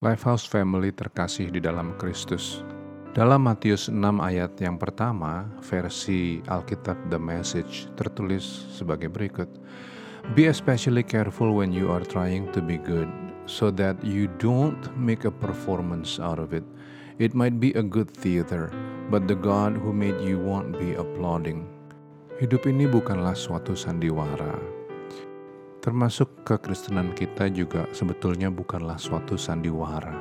Lifehouse Family terkasih di dalam Kristus. Dalam Matius 6 ayat yang pertama, versi Alkitab The Message tertulis sebagai berikut. Be especially careful when you are trying to be good, so that you don't make a performance out of it. It might be a good theater, but the God who made you won't be applauding. Hidup ini bukanlah suatu sandiwara, termasuk kekristenan kita juga sebetulnya bukanlah suatu sandiwara.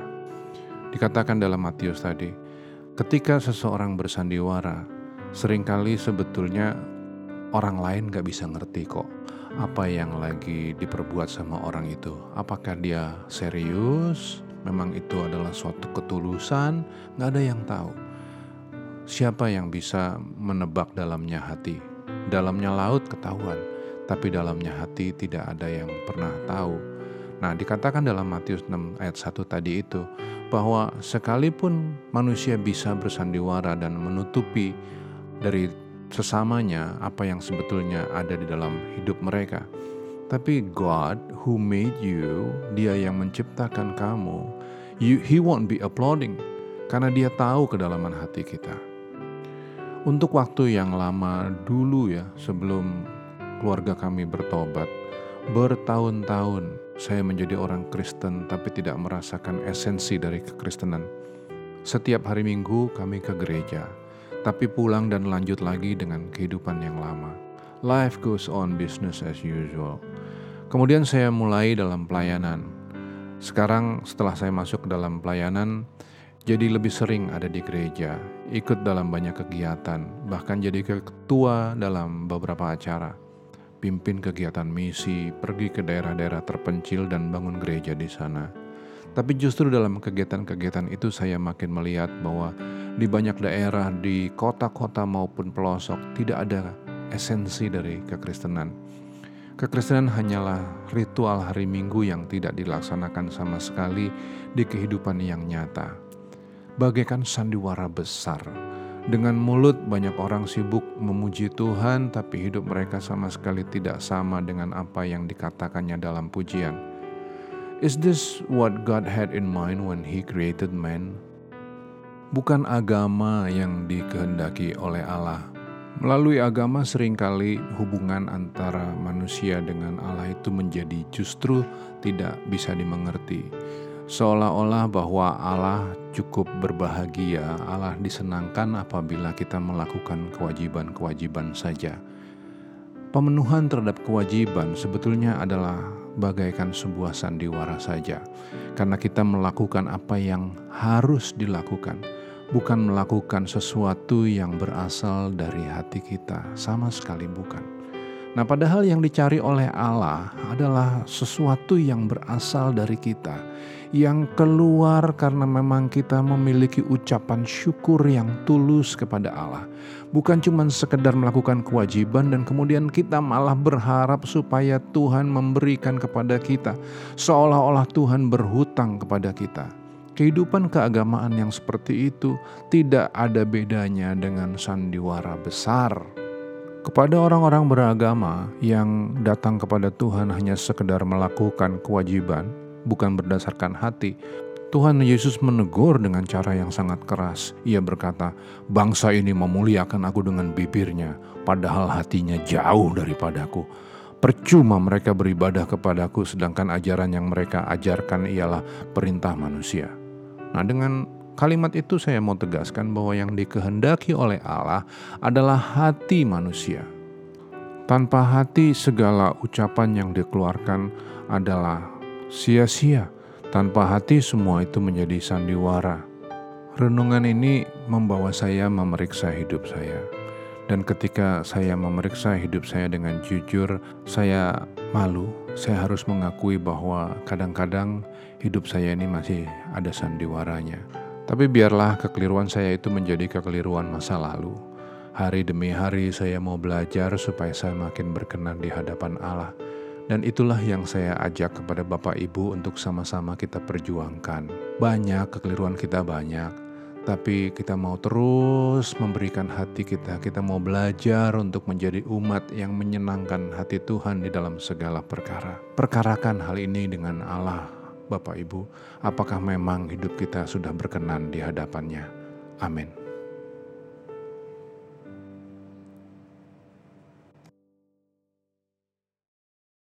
Dikatakan dalam Matius tadi, ketika seseorang bersandiwara, sering kali sebetulnya orang lain gak bisa ngerti kok apa yang lagi diperbuat sama orang itu. Apakah dia serius? Memang itu adalah suatu ketulusan? Gak ada yang tahu. Siapa yang bisa menebak dalamnya hati? Dalamnya laut ketahuan tapi dalamnya hati tidak ada yang pernah tahu. Nah, dikatakan dalam Matius 6 ayat 1 tadi itu bahwa sekalipun manusia bisa bersandiwara dan menutupi dari sesamanya apa yang sebetulnya ada di dalam hidup mereka. Tapi God who made you, dia yang menciptakan kamu, you, he won't be applauding karena dia tahu kedalaman hati kita. Untuk waktu yang lama dulu ya, sebelum keluarga kami bertobat. Bertahun-tahun saya menjadi orang Kristen tapi tidak merasakan esensi dari kekristenan. Setiap hari Minggu kami ke gereja, tapi pulang dan lanjut lagi dengan kehidupan yang lama. Life goes on business as usual. Kemudian saya mulai dalam pelayanan. Sekarang setelah saya masuk dalam pelayanan, jadi lebih sering ada di gereja, ikut dalam banyak kegiatan, bahkan jadi ketua dalam beberapa acara pimpin kegiatan misi, pergi ke daerah-daerah terpencil dan bangun gereja di sana. Tapi justru dalam kegiatan-kegiatan itu saya makin melihat bahwa di banyak daerah, di kota-kota maupun pelosok tidak ada esensi dari kekristenan. Kekristenan hanyalah ritual hari Minggu yang tidak dilaksanakan sama sekali di kehidupan yang nyata. Bagaikan sandiwara besar dengan mulut banyak orang sibuk memuji Tuhan tapi hidup mereka sama sekali tidak sama dengan apa yang dikatakannya dalam pujian. Is this what God had in mind when he created man? Bukan agama yang dikehendaki oleh Allah. Melalui agama sering kali hubungan antara manusia dengan Allah itu menjadi justru tidak bisa dimengerti seolah-olah bahwa Allah cukup berbahagia, Allah disenangkan apabila kita melakukan kewajiban-kewajiban saja. Pemenuhan terhadap kewajiban sebetulnya adalah bagaikan sebuah sandiwara saja, karena kita melakukan apa yang harus dilakukan, bukan melakukan sesuatu yang berasal dari hati kita, sama sekali bukan. Nah, padahal yang dicari oleh Allah adalah sesuatu yang berasal dari kita, yang keluar karena memang kita memiliki ucapan syukur yang tulus kepada Allah. Bukan cuma sekedar melakukan kewajiban dan kemudian kita malah berharap supaya Tuhan memberikan kepada kita, seolah-olah Tuhan berhutang kepada kita. Kehidupan keagamaan yang seperti itu tidak ada bedanya dengan sandiwara besar kepada orang-orang beragama yang datang kepada Tuhan hanya sekedar melakukan kewajiban, bukan berdasarkan hati, Tuhan Yesus menegur dengan cara yang sangat keras. Ia berkata, "Bangsa ini memuliakan aku dengan bibirnya, padahal hatinya jauh daripadaku. Percuma mereka beribadah kepadaku, sedangkan ajaran yang mereka ajarkan ialah perintah manusia." Nah, dengan Kalimat itu saya mau tegaskan bahwa yang dikehendaki oleh Allah adalah hati manusia. Tanpa hati segala ucapan yang dikeluarkan adalah sia-sia. Tanpa hati semua itu menjadi sandiwara. Renungan ini membawa saya memeriksa hidup saya. Dan ketika saya memeriksa hidup saya dengan jujur, saya malu. Saya harus mengakui bahwa kadang-kadang hidup saya ini masih ada sandiwaranya. Tapi biarlah kekeliruan saya itu menjadi kekeliruan masa lalu. Hari demi hari saya mau belajar supaya saya makin berkenan di hadapan Allah. Dan itulah yang saya ajak kepada Bapak Ibu untuk sama-sama kita perjuangkan. Banyak kekeliruan kita banyak, tapi kita mau terus memberikan hati kita. Kita mau belajar untuk menjadi umat yang menyenangkan hati Tuhan di dalam segala perkara. Perkarakan hal ini dengan Allah Bapak Ibu, apakah memang hidup kita sudah berkenan di hadapannya. Amin.